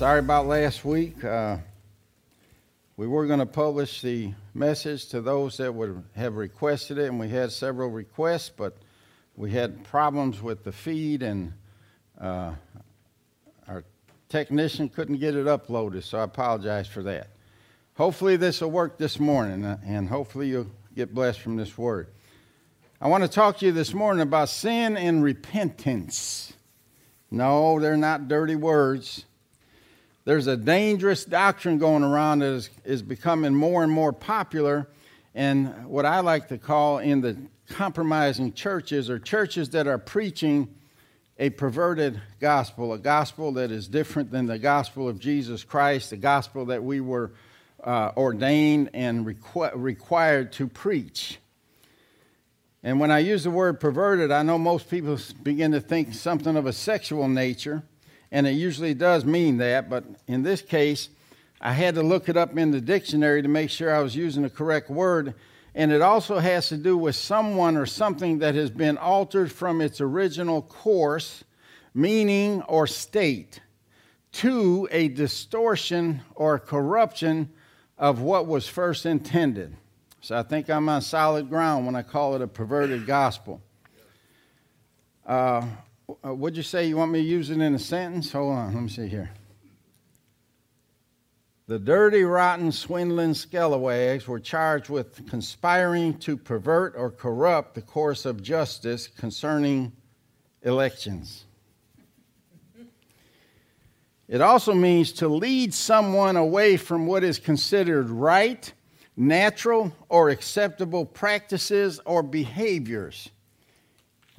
sorry about last week. Uh, we were going to publish the message to those that would have requested it, and we had several requests, but we had problems with the feed, and uh, our technician couldn't get it uploaded, so I apologize for that. Hopefully, this will work this morning, uh, and hopefully, you'll get blessed from this word. I want to talk to you this morning about sin and repentance. No, they're not dirty words. There's a dangerous doctrine going around that is, is becoming more and more popular, and what I like to call in the compromising churches or churches that are preaching a perverted gospel, a gospel that is different than the gospel of Jesus Christ, the gospel that we were uh, ordained and requ- required to preach. And when I use the word perverted, I know most people begin to think something of a sexual nature, and it usually does mean that, but in this case, I had to look it up in the dictionary to make sure I was using the correct word. And it also has to do with someone or something that has been altered from its original course, meaning, or state to a distortion or corruption of what was first intended. So I think I'm on solid ground when I call it a perverted gospel. Uh, Uh, would you say you want me to use it in a sentence? Hold on, let me see here. The dirty, rotten, swindling scalawags were charged with conspiring to pervert or corrupt the course of justice concerning elections. It also means to lead someone away from what is considered right natural or acceptable practices or behaviors.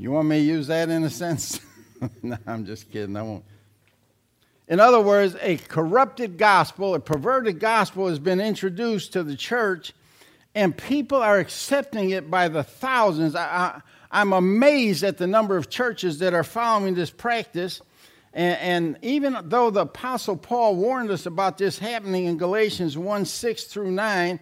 You want me to use that in a sense? no, I'm just kidding. I won't. In other words, a corrupted gospel, a perverted gospel has been introduced to the church, and people are accepting it by the thousands. I, am amazed at the number of churches that are following this practice. And, and, even though the Apostle Paul warned us about this happening in Galatians 1 6 through 9,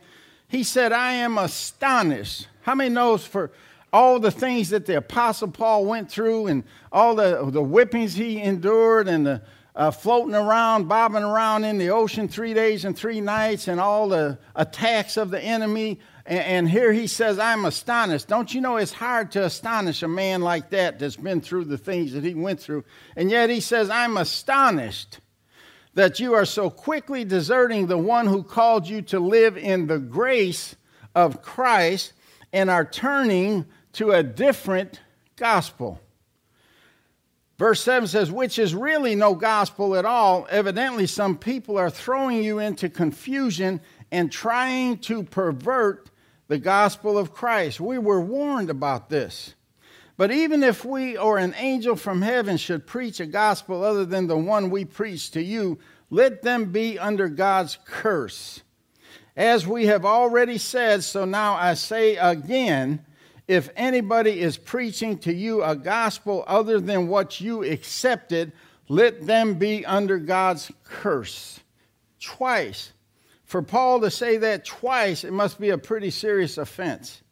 he said, I am astonished. How many knows for all the things that the Apostle Paul went through and all the, the whippings he endured and the uh, floating around, bobbing around in the ocean three days and three nights and all the attacks of the enemy. And, and here he says, I'm astonished. Don't you know it's hard to astonish a man like that that's been through the things that he went through? And yet he says, I'm astonished that you are so quickly deserting the one who called you to live in the grace of Christ and are turning to a different gospel. Verse 7 says, which is really no gospel at all. Evidently, some people are throwing you into confusion and trying to pervert the gospel of Christ. We were warned about this. But even if we or an angel from heaven should preach a gospel other than the one we preach to you, let them be under God's curse. As we have already said, so now I say again if anybody is preaching to you a gospel other than what you accepted, let them be under God's curse. Twice. For Paul to say that twice, it must be a pretty serious offense.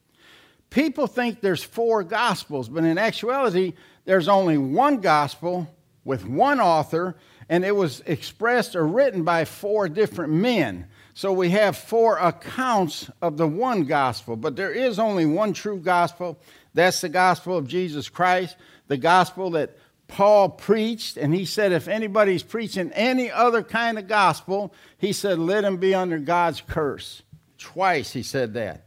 People think there's four gospels, but in actuality, there's only one gospel with one author, and it was expressed or written by four different men. So we have four accounts of the one gospel, but there is only one true gospel. That's the gospel of Jesus Christ, the gospel that Paul preached. And he said, if anybody's preaching any other kind of gospel, he said, let him be under God's curse. Twice he said that.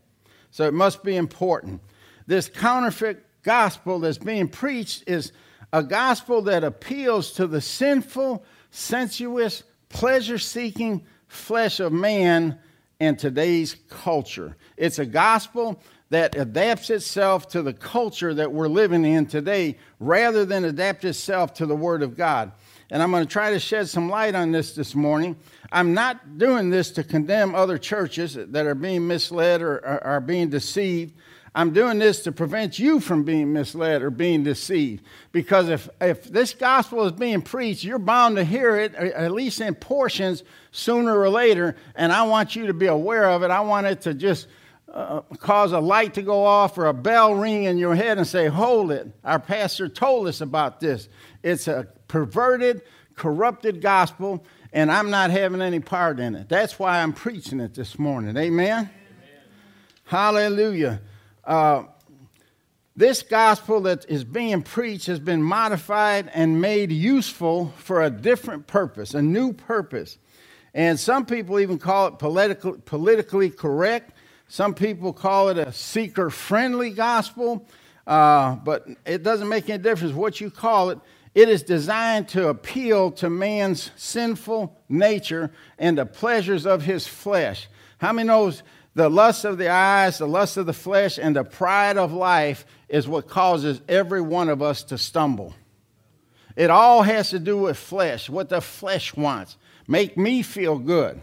So it must be important. This counterfeit gospel that's being preached is a gospel that appeals to the sinful, sensuous, pleasure seeking flesh of man in today's culture. It's a gospel that adapts itself to the culture that we're living in today rather than adapt itself to the Word of God. and I'm going to try to shed some light on this this morning. I'm not doing this to condemn other churches that are being misled or are being deceived. I'm doing this to prevent you from being misled or being deceived. Because if, if this gospel is being preached, you're bound to hear it, at least in portions, sooner or later. And I want you to be aware of it. I want it to just uh, cause a light to go off or a bell ring in your head and say, Hold it. Our pastor told us about this. It's a perverted, corrupted gospel, and I'm not having any part in it. That's why I'm preaching it this morning. Amen? Amen. Hallelujah. Uh, this gospel that is being preached has been modified and made useful for a different purpose, a new purpose. And some people even call it political, politically correct. Some people call it a seeker friendly gospel. Uh, but it doesn't make any difference what you call it. It is designed to appeal to man's sinful nature and the pleasures of his flesh. How many knows the lust of the eyes, the lust of the flesh, and the pride of life is what causes every one of us to stumble. It all has to do with flesh, what the flesh wants. Make me feel good.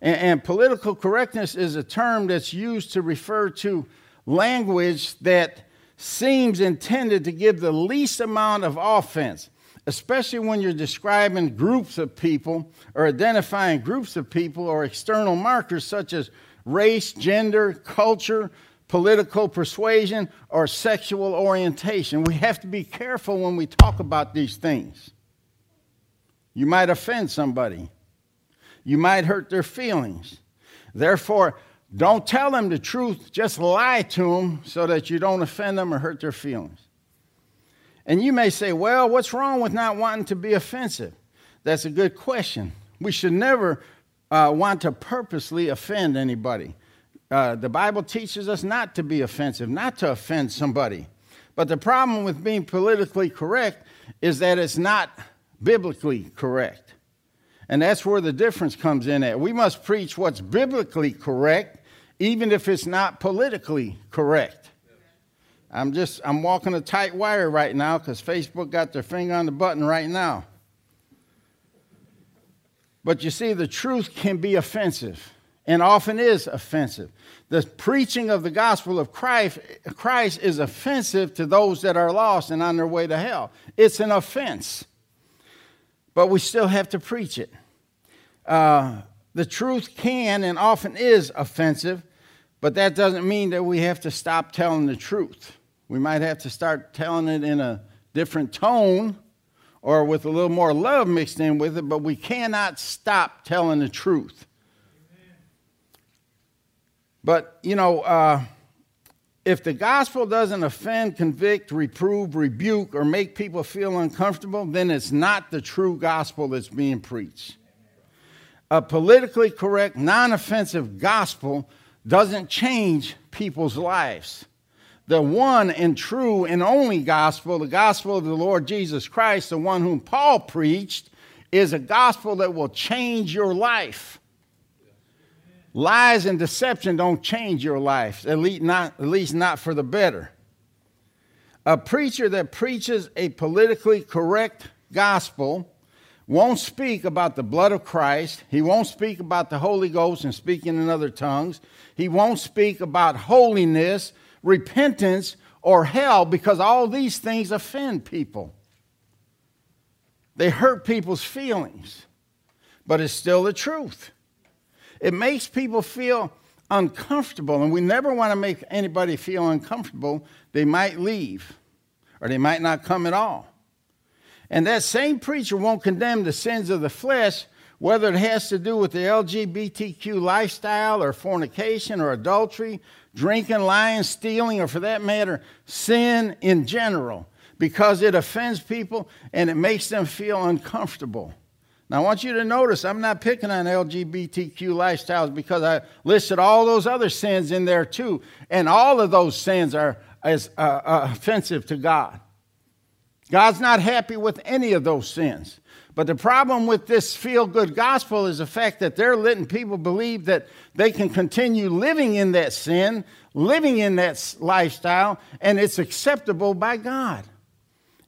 And, and political correctness is a term that's used to refer to language that seems intended to give the least amount of offense, especially when you're describing groups of people or identifying groups of people or external markers such as race, gender, culture, political persuasion, or sexual orientation. We have to be careful when we talk about these things. You might offend somebody, you might hurt their feelings. Therefore, don't tell them the truth, just lie to them so that you don't offend them or hurt their feelings. And you may say, well, what's wrong with not wanting to be offensive? That's a good question. We should never uh, want to purposely offend anybody. Uh, the Bible teaches us not to be offensive, not to offend somebody. But the problem with being politically correct is that it's not biblically correct. And that's where the difference comes in at. We must preach what's biblically correct, even if it's not politically correct. I'm just I'm walking a tight wire right now because Facebook got their finger on the button right now. But you see, the truth can be offensive and often is offensive. The preaching of the gospel of Christ, Christ is offensive to those that are lost and on their way to hell. It's an offense. But we still have to preach it. Uh, the truth can and often is offensive, but that doesn't mean that we have to stop telling the truth. We might have to start telling it in a different tone or with a little more love mixed in with it, but we cannot stop telling the truth. But, you know, uh, if the gospel doesn't offend, convict, reprove, rebuke, or make people feel uncomfortable, then it's not the true gospel that's being preached. A politically correct, non offensive gospel doesn't change people's lives the one and true and only gospel, the gospel of the Lord Jesus Christ, the one whom Paul preached, is a gospel that will change your life. Lies and deception don't change your life, at least not, at least not for the better. A preacher that preaches a politically correct gospel won't speak about the blood of Christ. He won't speak about the Holy Ghost and speaking in other tongues. He won't speak about holiness repentance, or hell because all these things offend people. They hurt people's feelings, but it's still the truth. It makes people feel uncomfortable, and we never want to make anybody feel uncomfortable. They might leave, or they might not come at all. And that same preacher won't condemn the sins of the flesh, whether it has to do with the LGBTQ lifestyle, or fornication, or adultery, drinking, lying, stealing, or for that matter, sin in general, because it offends people and it makes them feel uncomfortable. Now, I want you to notice I'm not picking on LGBTQ lifestyles because I listed all those other sins in there too, and all of those sins are as uh, uh, offensive to God. God's not happy with any of those sins. But the problem with this feel good gospel is the fact that they're letting people believe that they can continue living in that sin, living in that lifestyle, and it's acceptable by God.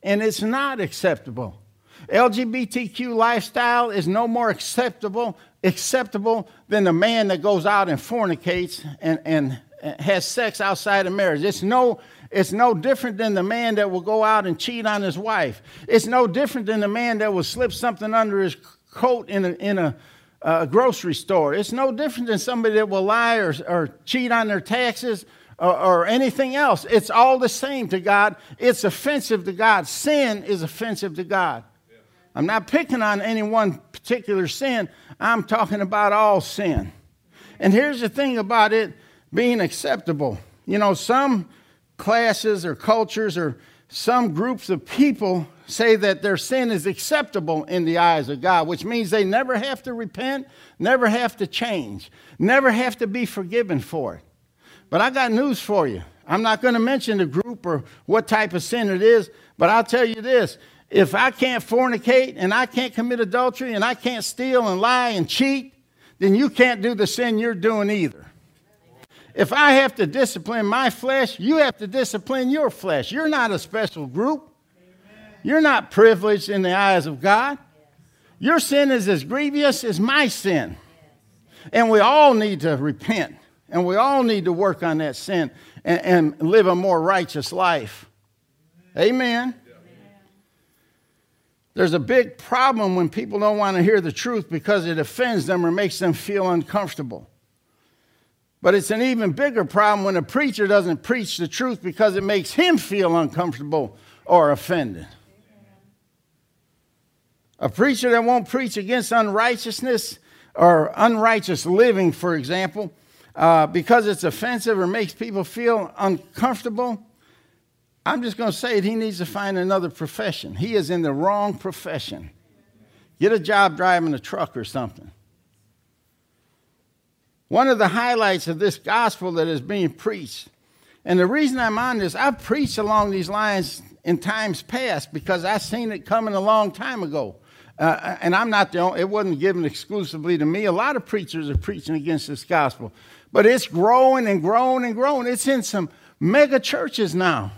And it's not acceptable. LGBTQ lifestyle is no more acceptable acceptable than the man that goes out and fornicates and, and has sex outside of marriage. It's no, it's no different than the man that will go out and cheat on his wife. It's no different than the man that will slip something under his coat in a, in a, grocery store. It's no different than somebody that will lie or, or cheat on their taxes or, or anything else. It's all the same to God. It's offensive to God. Sin is offensive to God. I'm not picking on any one particular sin. I'm talking about all sin. And here's the thing about it being acceptable. You know, some classes or cultures or some groups of people say that their sin is acceptable in the eyes of God, which means they never have to repent, never have to change, never have to be forgiven for it. But I got news for you. I'm not going to mention the group or what type of sin it is, but I'll tell you this if I can't fornicate and I can't commit adultery and I can't steal and lie and cheat, then you can't do the sin you're doing either. If I have to discipline my flesh, you have to discipline your flesh. You're not a special group. You're not privileged in the eyes of God. Your sin is as grievous as my sin. And we all need to repent. And we all need to work on that sin and, and live a more righteous life. Amen. There's a big problem when people don't want to hear the truth because it offends them or makes them feel uncomfortable. But it's an even bigger problem when a preacher doesn't preach the truth because it makes him feel uncomfortable or offended. A preacher that won't preach against unrighteousness or unrighteous living, for example, uh, because it's offensive or makes people feel uncomfortable, I'm just going to say it, he needs to find another profession. He is in the wrong profession. Get a job driving a truck or something. One of the highlights of this gospel that is being preached, and the reason I'm on this, I've preached along these lines in times past because I've seen it coming a long time ago. Uh, and I'm not the only, it wasn't given exclusively to me. A lot of preachers are preaching against this gospel. But it's growing and growing and growing. It's in some mega churches now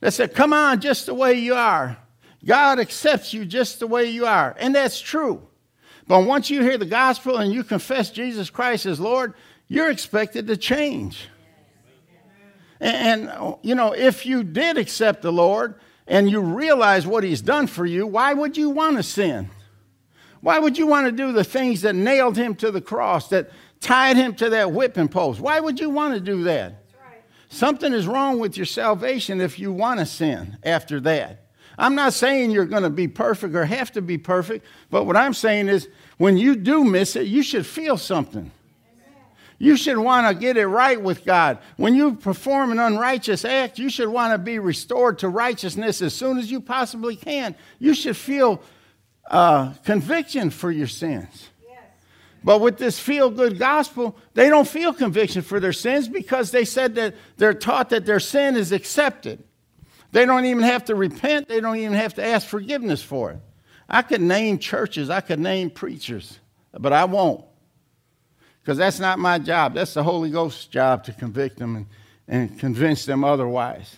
that said, Come on, just the way you are. God accepts you just the way you are. And that's true. But once you hear the gospel and you confess Jesus Christ as Lord, you're expected to change. And, you know, if you did accept the Lord and you realize what He's done for you, why would you want to sin? Why would you want to do the things that nailed Him to the cross, that tied Him to that whipping post? Why would you want to do that? Something is wrong with your salvation if you want to sin after that. I'm not saying you're going to be perfect or have to be perfect, but what I'm saying is when you do miss it, you should feel something. You should want to get it right with God. When you perform an unrighteous act, you should want to be restored to righteousness as soon as you possibly can. You should feel uh, conviction for your sins. But with this feel good gospel, they don't feel conviction for their sins because they said that they're taught that their sin is accepted. They don't even have to repent, they don't even have to ask forgiveness for it. I could name churches, I could name preachers, but I won't. Because that's not my job. That's the Holy Ghost's job to convict them and, and convince them otherwise.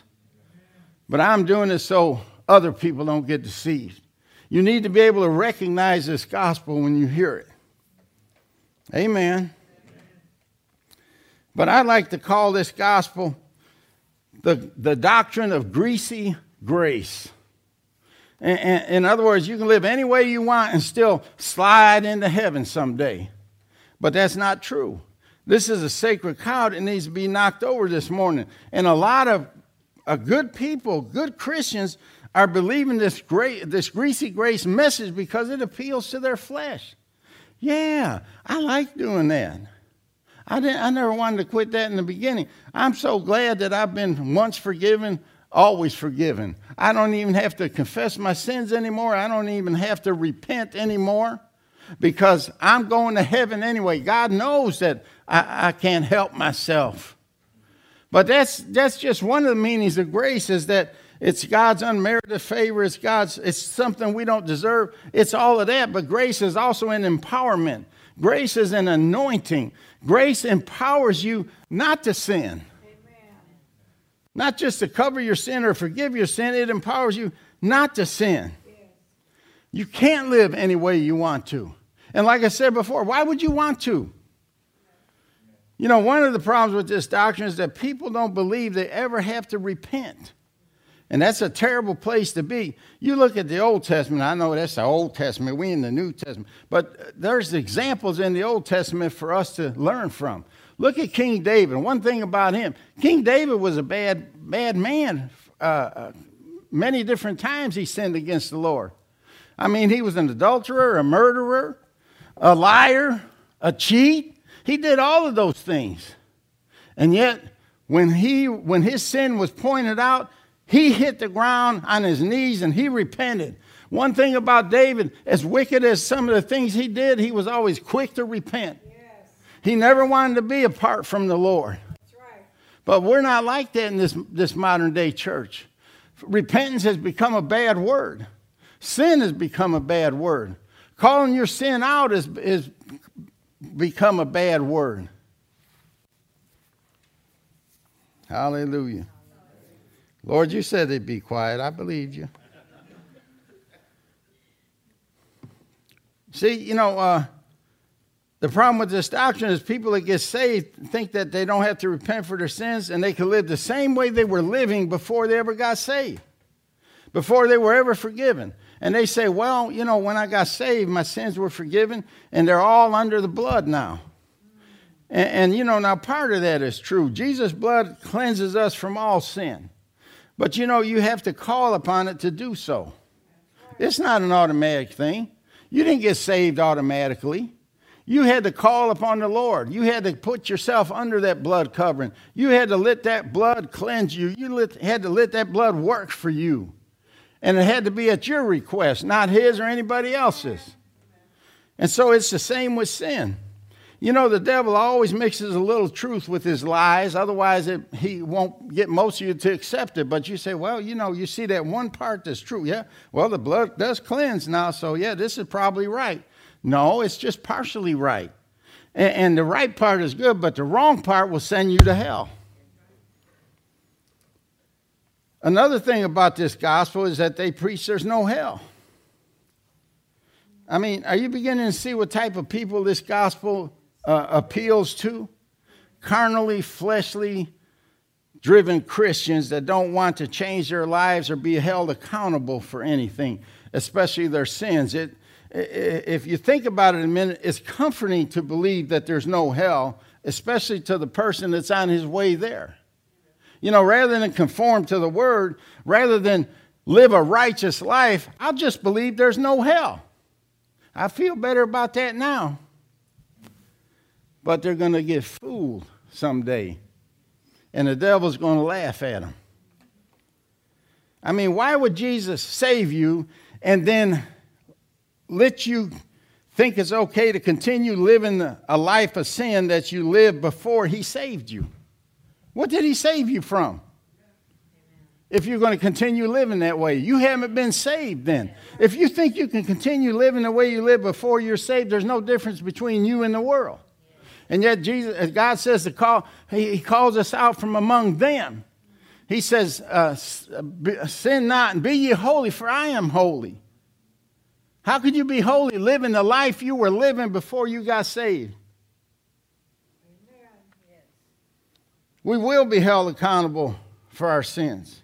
But I'm doing this so other people don't get deceived. You need to be able to recognize this gospel when you hear it. Amen. But I like to call this gospel the, the doctrine of greasy grace. In, in, other words, you can live any way you want and still slide into heaven someday. But that's not true. This is a sacred cow that needs to be knocked over this morning. And a lot of uh, good people, good Christians, are believing this, great, this greasy grace message because it appeals to their flesh. Yeah, I like doing that. I, didn't, I never wanted to quit that in the beginning. I'm so glad that I've been once forgiven, always forgiven. I don't even have to confess my sins anymore. I don't even have to repent anymore because I'm going to heaven anyway. God knows that I, I can't help myself. But that's, that's just one of the meanings of grace is that it's God's unmerited favor. It's God's, it's something we don't deserve. It's all of that. But grace is also an empowerment. Grace is an anointing. Grace empowers you not to sin. Amen. Not just to cover your sin or forgive your sin, it empowers you not to sin. You can't live any way you want to. And like I said before, why would you want to? You know, one of the problems with this doctrine is that people don't believe they ever have to repent. And that's a terrible place to be. You look at the Old Testament, I know that's the Old Testament, we in the New Testament, but there's examples in the Old Testament for us to learn from. Look at King David. One thing about him, King David was a bad, bad man. Uh, uh, many different times he sinned against the Lord. I mean, he was an adulterer, a murderer, a liar, a cheat. He did all of those things. And yet, when, he, when his sin was pointed out, he hit the ground on his knees and he repented. One thing about David, as wicked as some of the things he did, he was always quick to repent. Yes. He never wanted to be apart from the Lord. Right. But we're not like that in this, this modern day church. Repentance has become a bad word. Sin has become a bad word. Calling your sin out has, is become a bad word. Hallelujah. Lord, you said they'd be quiet. I believed you. See, you know, uh, the problem with this doctrine is people that get saved think that they don't have to repent for their sins and they can live the same way they were living before they ever got saved, before they were ever forgiven. And they say, well, you know, when I got saved, my sins were forgiven and they're all under the blood now. And, and you know, now part of that is true. Jesus' blood cleanses us from all sin. But you know, you have to call upon it to do so. It's not an automatic thing. You didn't get saved automatically. You had to call upon the Lord. You had to put yourself under that blood covering. You had to let that blood cleanse you. You let, had to let that blood work for you. And it had to be at your request, not his or anybody else's. And so it's the same with sin. You know, the devil always mixes a little truth with his lies, otherwise, it, he won't get most of you to accept it. But you say, well, you know, you see that one part that's true. Yeah, well, the blood does cleanse now, so yeah, this is probably right. No, it's just partially right. And, and the right part is good, but the wrong part will send you to hell. Another thing about this gospel is that they preach there's no hell. I mean, are you beginning to see what type of people this gospel uh, appeals to carnally, fleshly driven Christians that don't want to change their lives or be held accountable for anything, especially their sins. It, if you think about it a minute, it's comforting to believe that there's no hell, especially to the person that's on his way there. You know, rather than conform to the word, rather than live a righteous life, I'll just believe there's no hell. I feel better about that now but they're going to get fooled someday. And the devil's going to laugh at them. I mean, why would Jesus save you and then let you think it's okay to continue living a life of sin that you lived before he saved you? What did he save you from? If you're going to continue living that way, you haven't been saved then. If you think you can continue living the way you lived before you're saved, there's no difference between you and the world. And yet, Jesus, God says to call, he, calls us out from among them. He says, uh, Sin not and be ye holy, for I am holy. How could you be holy living the life you were living before you got saved? We will be held accountable for our sins.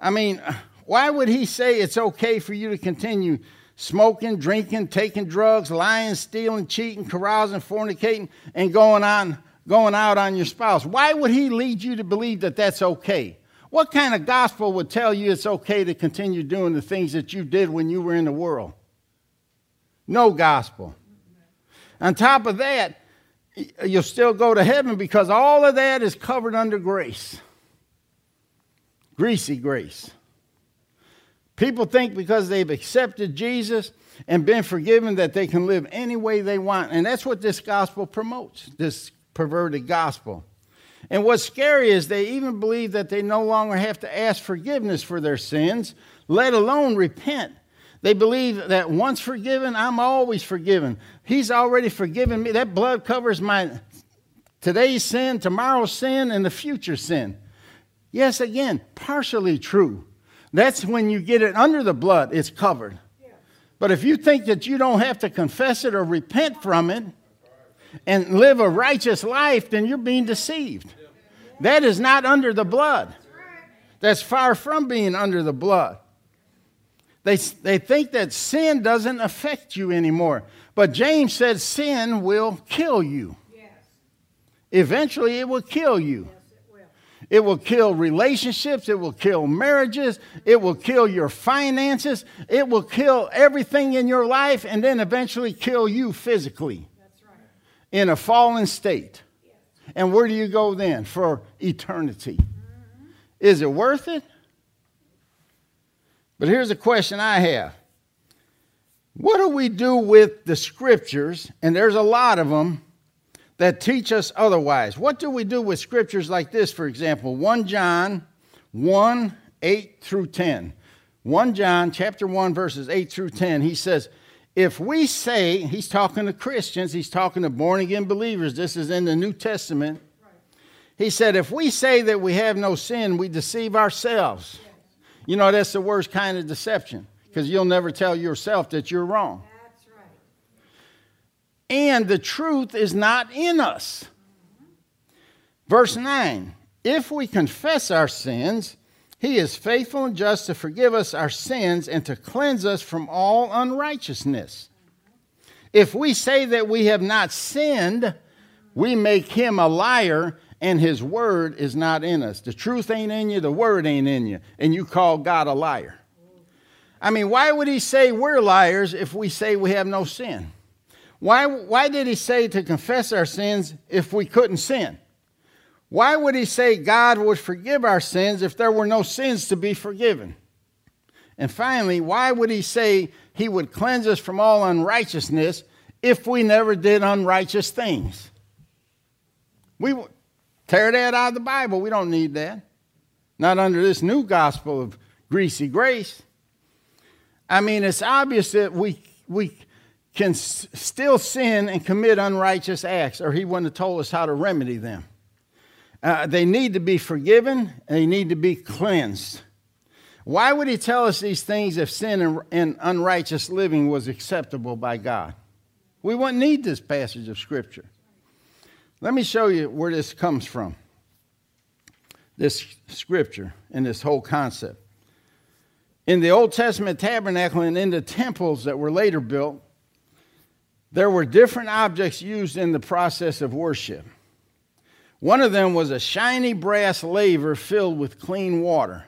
I mean, why would he say it's okay for you to continue smoking, drinking, taking drugs, lying, stealing, cheating, carousing, fornicating, and going on going out on your spouse. Why would he lead you to believe that that's okay? What kind of gospel would tell you it's okay to continue doing the things that you did when you were in the world? No gospel. On top of that, you'll still go to heaven because all of that is covered under grace. Greasy grace. People think because they've accepted Jesus and been forgiven that they can live any way they want. And that's what this gospel promotes, this perverted gospel. And what's scary is they even believe that they no longer have to ask forgiveness for their sins, let alone repent. They believe that once forgiven, I'm always forgiven. He's already forgiven me. That blood covers my today's sin, tomorrow's sin, and the future sin. Yes, again, partially true. That's when you get it under the blood, it's covered. But if you think that you don't have to confess it or repent from it and live a righteous life, then you're being deceived. That is not under the blood. That's far from being under the blood. They, they think that sin doesn't affect you anymore. But James said sin will kill you. Yes. Eventually, it will kill you. It, will. kill relationships. It will kill marriages. It will kill your finances. It will kill everything in your life and then eventually kill you physically in a fallen state. And where do you go then for eternity? Is it worth it? But here's a question I have What do we do with the scriptures? And there's a lot of them that teach us otherwise. What do we do with scriptures like this, for example? 1 John 1 8 through 10. 1 John chapter 1 verses 8 through 10 he says if we say he's talking to Christians he's talking to born again believers this is in the New Testament he said if we say that we have no sin we deceive ourselves you know, that's the worst kind of deception because you'll never tell yourself that you're wrong. And the truth is not in us. Verse 9 If we confess our sins, he is faithful and just to forgive us our sins and to cleanse us from all unrighteousness. If we say that we have not sinned, we make him a liar and his word is not in us. The truth ain't in you, the word ain't in you, and you call God a liar. I mean, why would he say we're liars if we say we have no sin? Why, why did he say to confess our sins if we couldn't sin? Why would he say God would forgive our sins if there were no sins to be forgiven? And finally, why would he say he would cleanse us from all unrighteousness if we never did unrighteous things? We, Tear that out of the Bible. We don't need that. Not under this new gospel of greasy grace. I mean, it's obvious that we, we can s- still sin and commit unrighteous acts, or he wouldn't have told us how to remedy them. Uh, they need to be forgiven, and they need to be cleansed. Why would he tell us these things if sin and, and unrighteous living was acceptable by God? We wouldn't need this passage of Scripture. Let me show you where this comes from this scripture and this whole concept. In the Old Testament tabernacle and in the temples that were later built, there were different objects used in the process of worship. One of them was a shiny brass laver filled with clean water.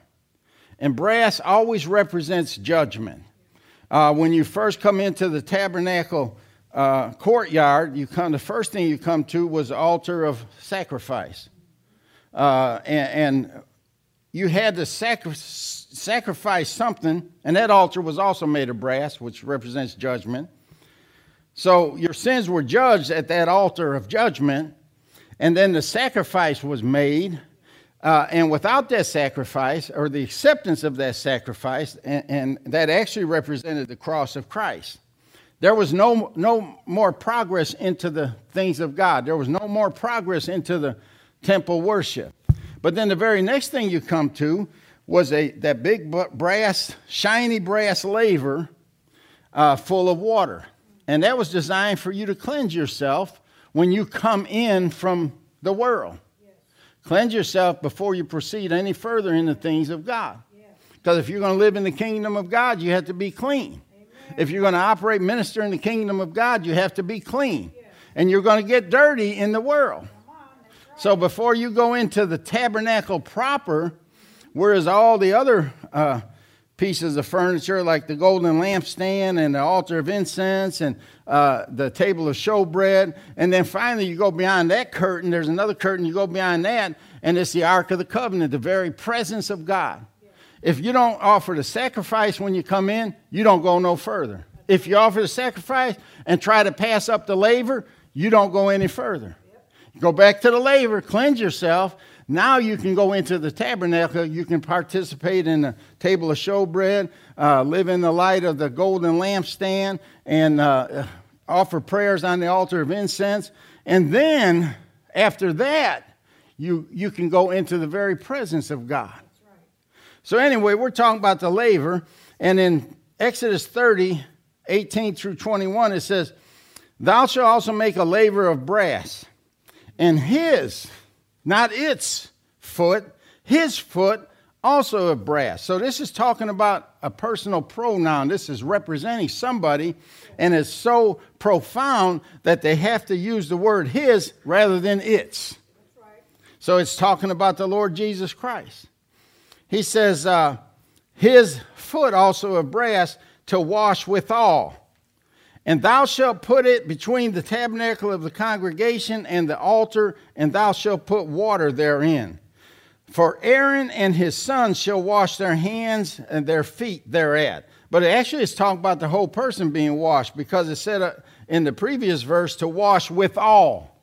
And brass always represents judgment. Uh, when you first come into the tabernacle uh, courtyard, you come. The first thing you come to was the altar of sacrifice, uh, and, and, you had to sacri- sacrifice something, and that altar was also made of brass, which represents judgment. So your sins were judged at that altar of judgment, and then the sacrifice was made. Uh, and without that sacrifice, or the acceptance of that sacrifice, and, and that actually represented the cross of Christ. There was no, no more progress into the things of God. There was no more progress into the temple worship. But then the very next thing you come to was a, that big brass, shiny brass laver uh, full of water. And that was designed for you to cleanse yourself when you come in from the world. Yes. Cleanse yourself before you proceed any further in the things of God. Because yes. if you're going to live in the kingdom of God, you have to be clean. If you're going to operate, minister in the kingdom of God, you have to be clean. And you're going to get dirty in the world. So before you go into the tabernacle proper, whereas all the other uh, pieces of furniture, like the golden lampstand and the altar of incense and uh, the table of showbread, and then finally you go beyond that curtain, there's another curtain, you go beyond that, and it's the Ark of the Covenant, the very presence of God. If you don't offer the sacrifice when you come in, you don't go no further. If you offer the sacrifice and try to pass up the laver, you don't go any further. Go back to the laver, cleanse yourself. Now you can go into the tabernacle. You can participate in the table of showbread, uh, live in the light of the golden lampstand, and uh, offer prayers on the altar of incense. And then, after that, you, you can go into the very presence of God. So, anyway, we're talking about the laver. And in Exodus 30, 18 through 21, it says, Thou shalt also make a laver of brass, and his, not its foot, his foot also of brass. So this is talking about a personal pronoun. This is representing somebody, and it's so profound that they have to use the word his rather than its. So it's talking about the Lord Jesus Christ. He says, uh, his foot also of brass to wash withal. And thou shalt put it between the tabernacle of the congregation and the altar, and thou shalt put water therein. For Aaron and his sons shall wash their hands and their feet thereat. But it actually, it's talking about the whole person being washed because it said uh, in the previous verse to wash with all.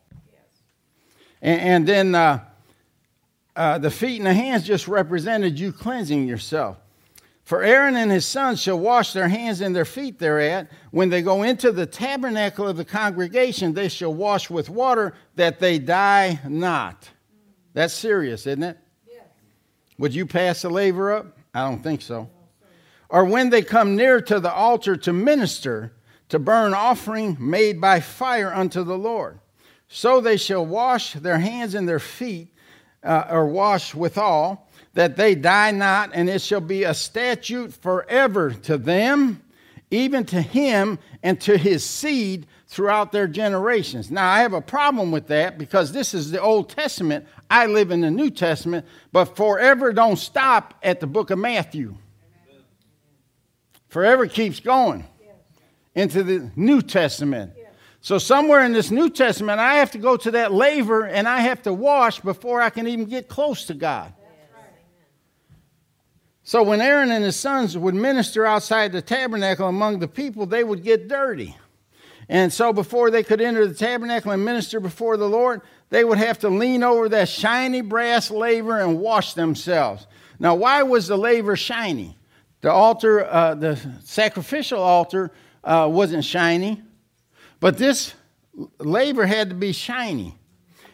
And, and, then uh, uh, the feet and the hands just represented you cleansing yourself. For Aaron and his sons shall wash their hands and their feet thereat. When they go into the tabernacle of the congregation, they shall wash with water that they die not. That's serious, isn't it? Yes. Would you pass a laver up? I don't think so. Or when they come near to the altar to minister, to burn offering made by fire unto the Lord. So they shall wash their hands and their feet, uh, or wash withal, that they die not, and it shall be a statute forever to them, even to him and to his seed throughout their generations. Now, I have a problem with that because this is the Old Testament. I live in the New Testament, but forever don't stop at the book of Matthew. Forever keeps going into the New Testament. So, somewhere in this New Testament, I have to go to that laver and I have to wash before I can even get close to God. So, when Aaron and his sons would minister outside the tabernacle among the people, they would get dirty. And so before they could enter the tabernacle and minister before the Lord, they would have to lean over that shiny brass laver and wash themselves. Now, why was the laver shiny? The altar, uh, the sacrificial altar, uh, wasn't shiny, but this laver had to be shiny.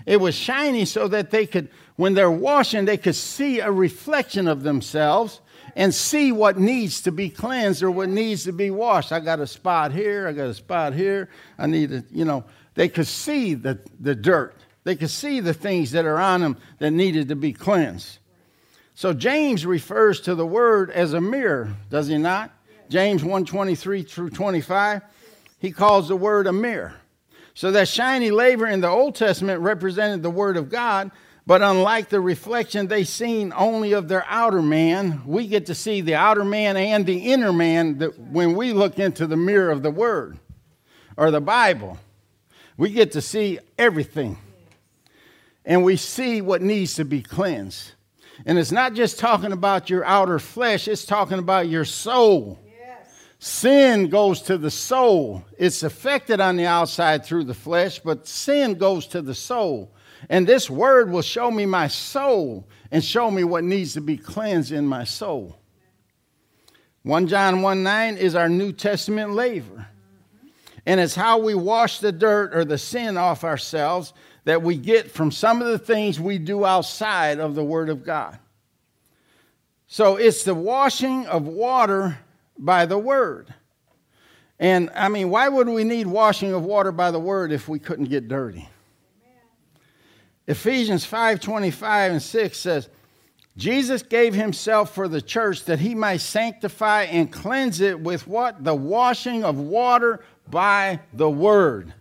It was shiny so that they could, when they're washing, they could see a reflection of themselves and see what needs to be cleansed or what needs to be washed. I got a spot here, I got a spot here. I need to, you know, they could see the, the dirt. They could see the things that are on them that needed to be cleansed. So James refers to the word as a mirror, does he not? James 1:23 through 25. He calls the word a mirror. So that shiny laver in the Old Testament represented the word of God, but unlike the reflection they seen only of their outer man, we get to see the outer man and the inner man that when we look into the mirror of the Word or the Bible. We get to see everything. And we see what needs to be cleansed. And it's not just talking about your outer flesh, it's talking about your soul. Sin goes to the soul. It's affected on the outside through the flesh, but sin goes to the soul. And this word will show me my soul and show me what needs to be cleansed in my soul. 1 John 1 9 is our New Testament laver. And it's how we wash the dirt or the sin off ourselves that we get from some of the things we do outside of the Word of God. So it's the washing of water by the Word. And I mean, why would we need washing of water by the Word if we couldn't get dirty? Ephesians 5:25 and 6 says, Jesus gave himself for the church that he might sanctify and cleanse it with what? The washing of water by the word.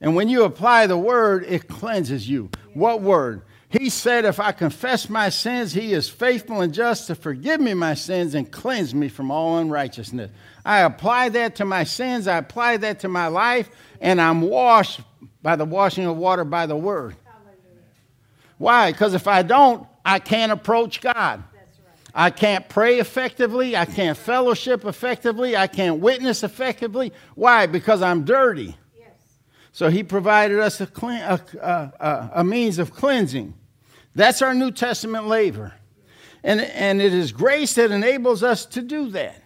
And when you apply the word, it cleanses you. What word? He said, If I confess my sins, he is faithful and just to forgive me my sins and cleanse me from all unrighteousness. I apply that to my sins, I apply that to my life, and I'm washed by the washing of water by the word. Why? Because if I don't, I can't approach God. I can't pray effectively. I can't fellowship effectively. I can't witness effectively. Why? Because I'm dirty. So he provided us a, a, a, a, means of cleansing. That's our New Testament laver. And, and it is grace that enables us to do that.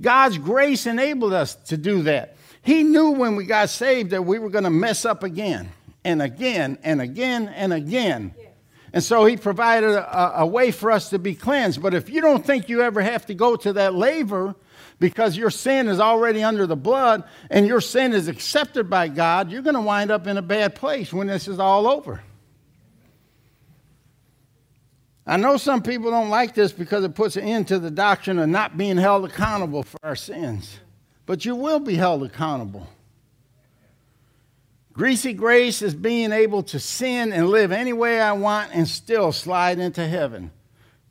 God's grace enabled us to do that. He knew when we got saved that we were going to mess up again and again and again and again. And so he provided a, a, way for us to be cleansed. But if you don't think you ever have to go to that laver because your sin is already under the blood and your sin is accepted by God, you're going to wind up in a bad place when this is all over. I know some people don't like this because it puts an end to the doctrine of not being held accountable for our sins. But you will be held accountable. Greasy grace is being able to sin and live any way I want and still slide into heaven.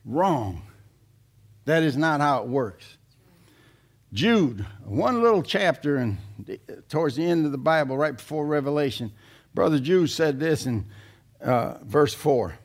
Wrong. That is not how it works. Jude, one little chapter and towards the end of the Bible, right before Revelation, Brother Jude said this in uh, verse 4.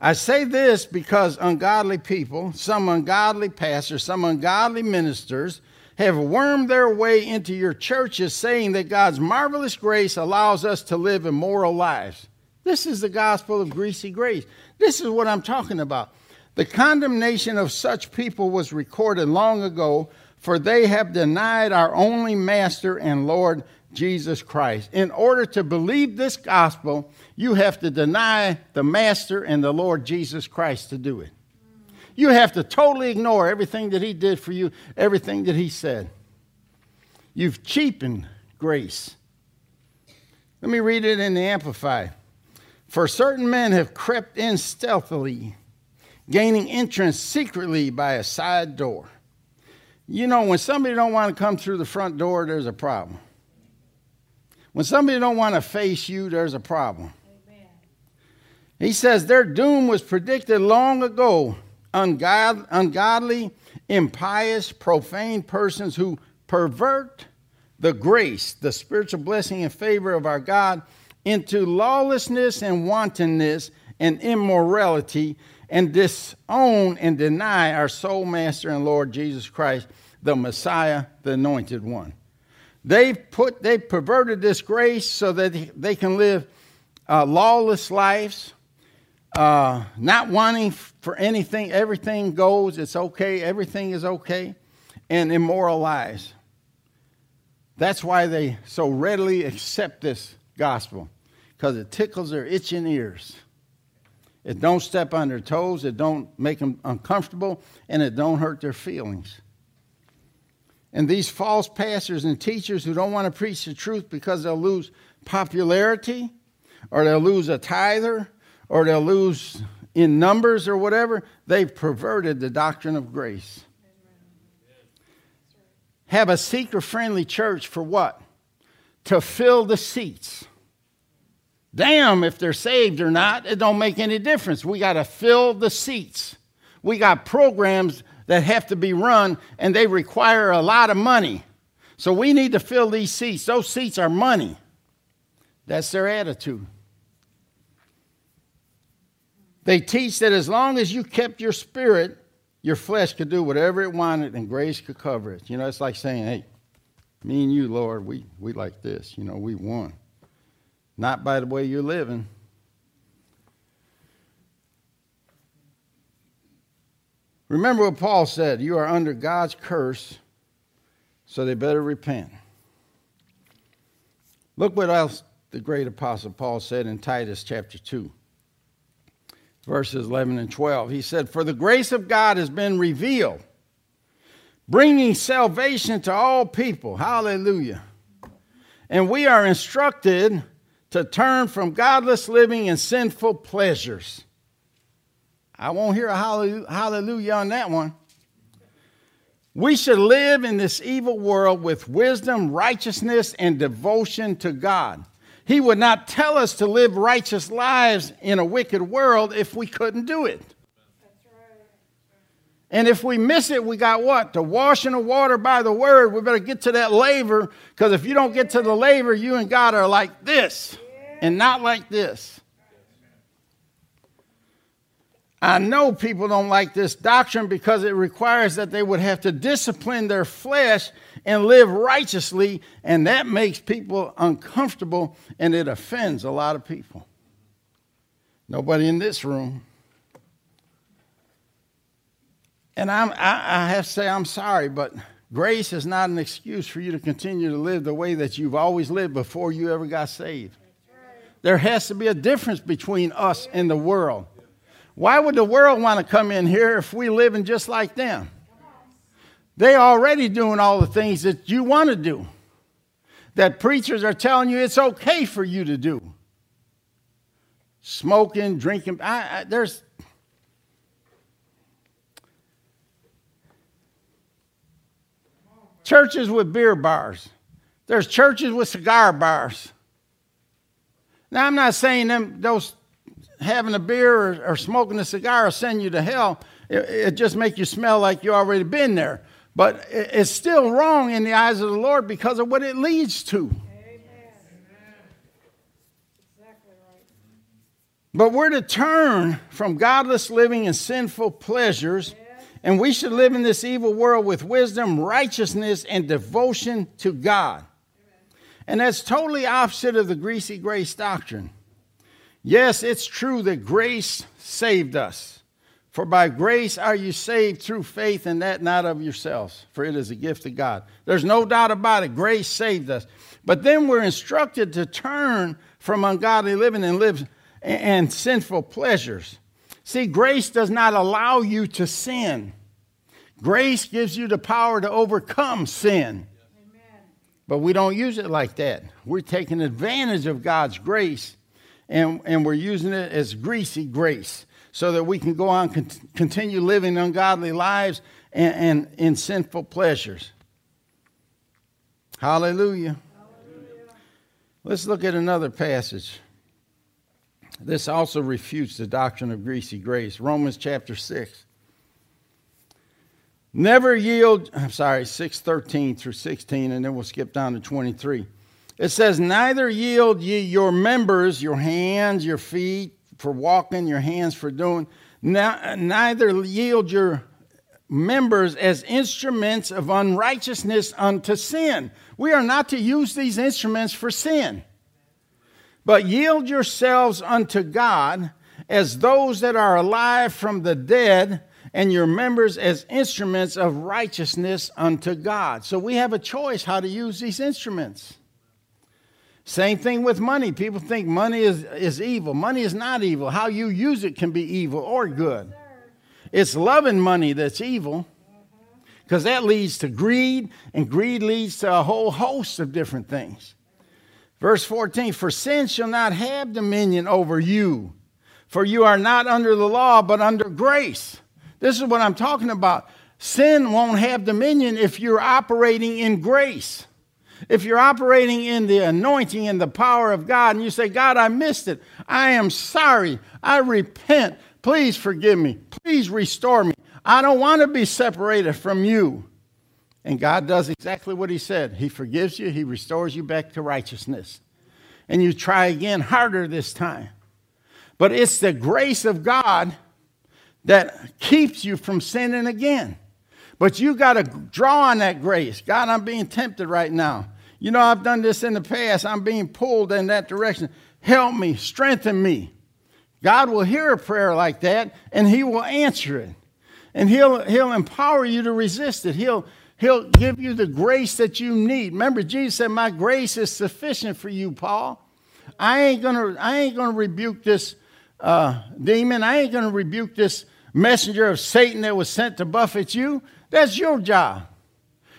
I say this because ungodly people, some ungodly pastors, some ungodly ministers, have wormed their way into your churches saying that God's marvelous grace allows us to live immoral lives. This is the gospel of greasy grace. This is what I'm talking about. The condemnation of such people was recorded long ago, for they have denied our only Master and Lord Jesus Christ. In order to believe this gospel, you have to deny the Master and the Lord Jesus Christ to do it. You have to totally ignore everything that He did for you, everything that He said. You've cheapened grace. Let me read it in the Amplified. For certain men have crept in stealthily, gaining entrance secretly by a side door. You know, when somebody don't want to come through the front door, there's a problem. When somebody don't want to face you, there's a problem. Amen. He says their doom was predicted long ago ungod, ungodly, impious, profane persons who pervert the grace, the spiritual blessing and favor of our God into lawlessness and wantonness and immorality and disown and deny our sole master and Lord Jesus Christ, the Messiah, the anointed one. They've put they've perverted this grace so that they can live uh, lawless lives, uh, not wanting for anything, everything goes, it's okay, everything is okay, and immoral lives. That's why they so readily accept this gospel, because it tickles their itching ears. It don't step on their toes, it don't make them uncomfortable, and it don't hurt their feelings. And these false pastors and teachers who don't want to preach the truth because they'll lose popularity, or they'll lose a tither, or they'll lose in numbers or whatever, they've perverted the doctrine of grace. Have a seeker friendly church for what? To fill the seats. Damn, if they're saved or not, it don't make any difference. We got to fill the seats. We got programs that have to be run and they require a lot of money. So we need to fill these seats. Those seats are money. That's their attitude. They teach that as long as you kept your spirit, your flesh could do whatever it wanted and grace could cover it. You know, it's like saying, hey, me and you, Lord, we, we like this. You know, we won. Not by the way you're living. Remember what Paul said you are under God's curse, so they better repent. Look what else the great apostle Paul said in Titus chapter 2 verses 11 and 12. He said, For the grace of God has been revealed, bringing salvation to all people. Hallelujah. And we are instructed to turn from godless living and sinful pleasures. I won't hear a hallelujah on that one. We should live in this evil world with wisdom, righteousness, and devotion to God. He would not tell us to live righteous lives in a wicked world if we couldn't do it. And if we miss it, we got what? To wash in the water by the word. We better get to that laver because if you don't get to the laver, you and God are like this and not like this. I know people don't like this doctrine because it requires that they would have to discipline their flesh and live righteously, and that makes people uncomfortable and it offends a lot of people. Nobody in this room. And I'm, I, I have to say, I'm sorry, but grace is not an excuse for you to continue to live the way that you've always lived before you ever got saved. There has to be a difference between us and the world. Why would the world want to come in here if we living just like them? They already doing all the things that you want to do. That preachers are telling you it's okay for you to do. Smoking, drinking. I, I, there's churches with beer bars. There's churches with cigar bars. Now, I'm not saying them those having a beer or, or smoking a cigar will send you to hell. It, it just make you smell like you already been there. But it, it's still wrong in the eyes of the Lord because of what it leads to. But we're to turn from godless living and sinful pleasures, and we should live in this evil world with wisdom, righteousness, and devotion to God. And that's totally opposite of the greasy grace doctrine. Yes, it's true that grace saved us. For by grace are you saved through faith, and that not of yourselves, for it is a gift of God. There's no doubt about it. Grace saved us. But then we're instructed to turn from ungodly living and live and sinful pleasures. See, grace does not allow you to sin. Grace gives you the power to overcome sin. But we don't use it like that. We're taking advantage of God's grace and, and we're using it as greasy grace so that we can go on con- continue living ungodly lives and, and in sinful pleasures. Hallelujah. Hallelujah. Let's look at another passage. This also refutes the doctrine of greasy grace. Romans chapter 6. Never yield, I'm sorry, 613 through 16, and then we'll skip down to 23. It says, Neither yield ye your members, your hands, your feet for walking, your hands for doing, neither yield your members as instruments of unrighteousness unto sin. We are not to use these instruments for sin, but yield yourselves unto God as those that are alive from the dead and your members as instruments of righteousness unto God. So we have a choice how to use these instruments. Same thing with money. People think money is, is evil. Money is not evil. How you use it can be evil or good. It's loving money that's evil because that leads to greed, and greed leads to a whole host of different things. Verse 14 For sin shall not have dominion over you, for you are not under the law, but under grace. This is what I'm talking about. Sin won't have dominion if you're operating in grace. If you're operating in the anointing and the power of God and you say, God, I missed it. I am sorry. I repent. Please forgive me. Please restore me. I don't want to be separated from you. And God does exactly what He said He forgives you, He restores you back to righteousness. And you try again harder this time. But it's the grace of God that keeps you from sinning again. But you got to draw on that grace. God, I'm being tempted right now. You know, I've done this in the past. I'm being pulled in that direction. Help me, strengthen me. God will hear a prayer like that and He will answer it. And He'll, he'll empower you to resist it. He'll, he'll give you the grace that you need. Remember, Jesus said, My grace is sufficient for you, Paul. I ain't gonna, I ain't gonna rebuke this uh, demon. I ain't gonna rebuke this messenger of Satan that was sent to buffet you. That's your job.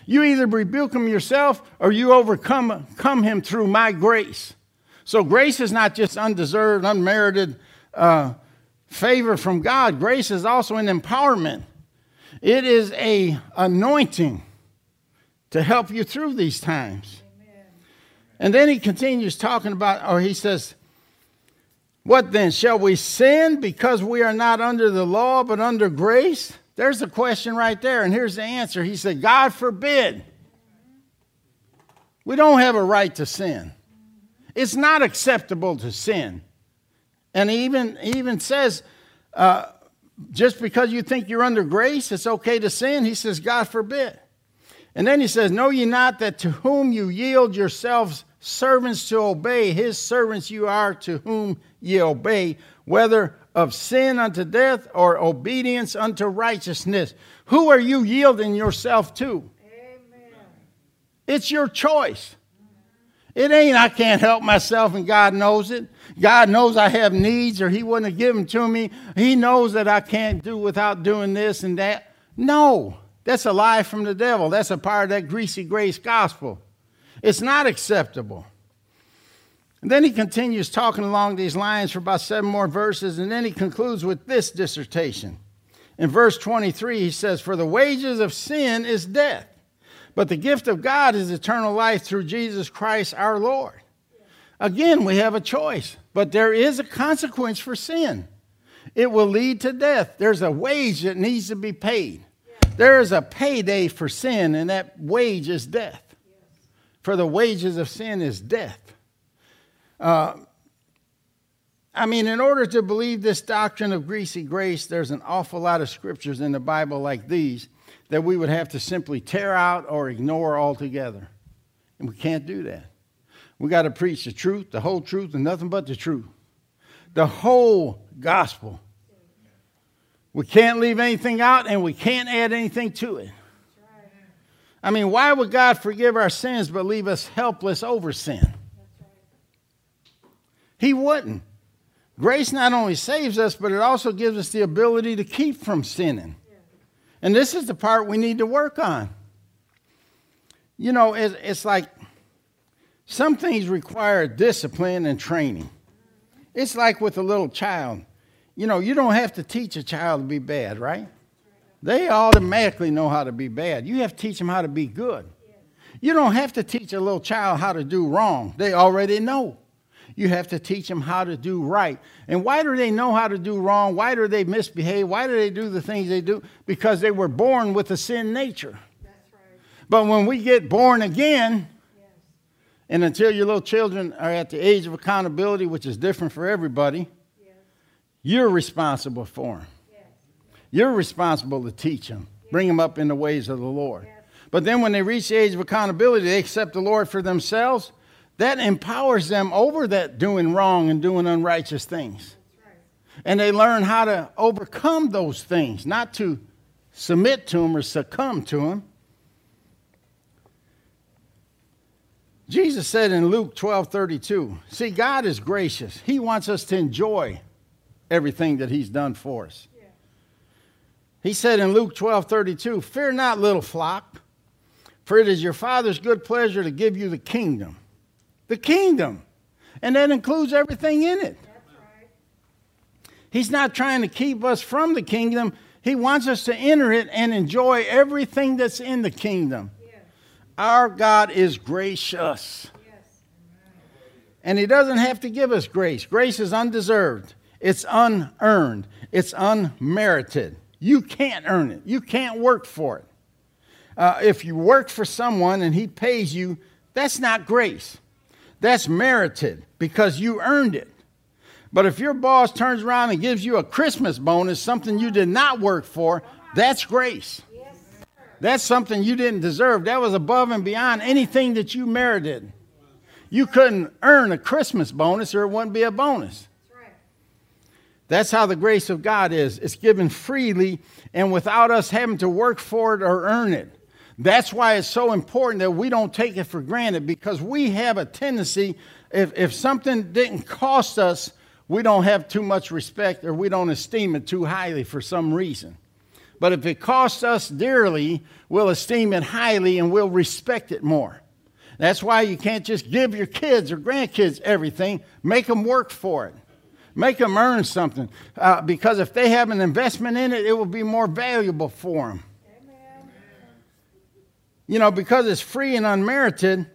You either rebuke him yourself or you overcome come him through my grace. So grace is not just undeserved, unmerited uh, favor from God. Grace is also an empowerment. It is a anointing to help you through these times. Amen. And then he continues talking about, or he says, What then? Shall we sin because we are not under the law but under grace? There's the question right there, and here's the answer. He said, God forbid. We don't have a right to sin. It's not acceptable to sin. And he even, he even says, uh, just because you think you're under grace, it's okay to sin. He says, God forbid. And then he says, Know ye not that to whom you yield yourselves servants to obey, his servants you are to whom ye obey, whether of sin unto death or obedience unto righteousness. Who are you yielding yourself to? Amen. It's your choice. It ain't I can't help myself and God knows it. God knows I have needs or He wouldn't have given them to me. He knows that I can't do without doing this and that. No, that's a lie from the devil. That's a part of that greasy grace gospel. It's not acceptable. And then he continues talking along these lines for about seven more verses, and then he concludes with this dissertation. In verse 23, he says, For the wages of sin is death, but the gift of God is eternal life through Jesus Christ our Lord. Again, we have a choice, but there is a consequence for sin. It will lead to death. There's a wage that needs to be paid. There is a payday for sin, and that wage is death. For the wages of sin is death. I mean, in order to believe this doctrine of greasy grace, there's an awful lot of scriptures in the Bible like these that we would have to simply tear out or ignore altogether. And we can't do that. We got to preach the truth, the whole truth, and nothing but the truth. The whole gospel. We can't leave anything out and we can't add anything to it. I mean, why would God forgive our sins but leave us helpless over sin? He wouldn't. Grace not only saves us, but it also gives us the ability to keep from sinning. And this is the part we need to work on. You know, it's like some things require discipline and training. It's like with a little child. You know, you don't have to teach a child to be bad, right? They automatically know how to be bad. You have to teach them how to be good. You don't have to teach a little child how to do wrong, they already know. You have to teach them how to do right. And why do they know how to do wrong? Why do they misbehave? Why do they do the things they do? Because they were born with a sin nature. That's right. But when we get born again, yes. and until your little children are at the age of accountability, which is different for everybody, yes. you're responsible for them. Yes. You're responsible to teach them, bring them up in the ways of the Lord. But then when they reach the age of accountability, they accept the Lord for themselves that empowers them over that doing wrong and doing unrighteous things. And they learn how to overcome those things, not to submit to them or succumb to them. Jesus said in Luke 12 32, see, God is gracious. He wants us to enjoy everything that He's done for us. He said in Luke 12 32, Fear not, little flock, for it is your Father's good pleasure to give you the kingdom the kingdom. And that includes everything in it. He's not trying to keep us from the kingdom. He wants us to enter it and enjoy everything that's in the kingdom. Yes. Our God is gracious. Yes. And He doesn't have to give us grace. Grace is undeserved, it's unearned, it's unmerited. You can't earn it, you can't work for it. Uh, if you work for someone and He pays you, that's not grace. That's merited because you earned it. But if your boss turns around and gives you a Christmas bonus, something you did not work for, that's grace. That's something you didn't deserve. That was above and beyond anything that you merited. You couldn't earn a Christmas bonus or it wouldn't be a bonus. That's how the grace of God is. It's given freely and without us having to work for it or earn it. That's why it's so important that we don't take it for granted because we have a tendency, if, if something didn't cost us, we don't have too much respect or we don't esteem it too highly for some reason. But if it costs us dearly, we'll esteem it highly and we'll respect it more. That's why you can't just give your kids or grandkids everything, make them work for it. Make them earn something. Uh, because if they have an investment in it, it will be more valuable for them you know, because it's free and unmerited,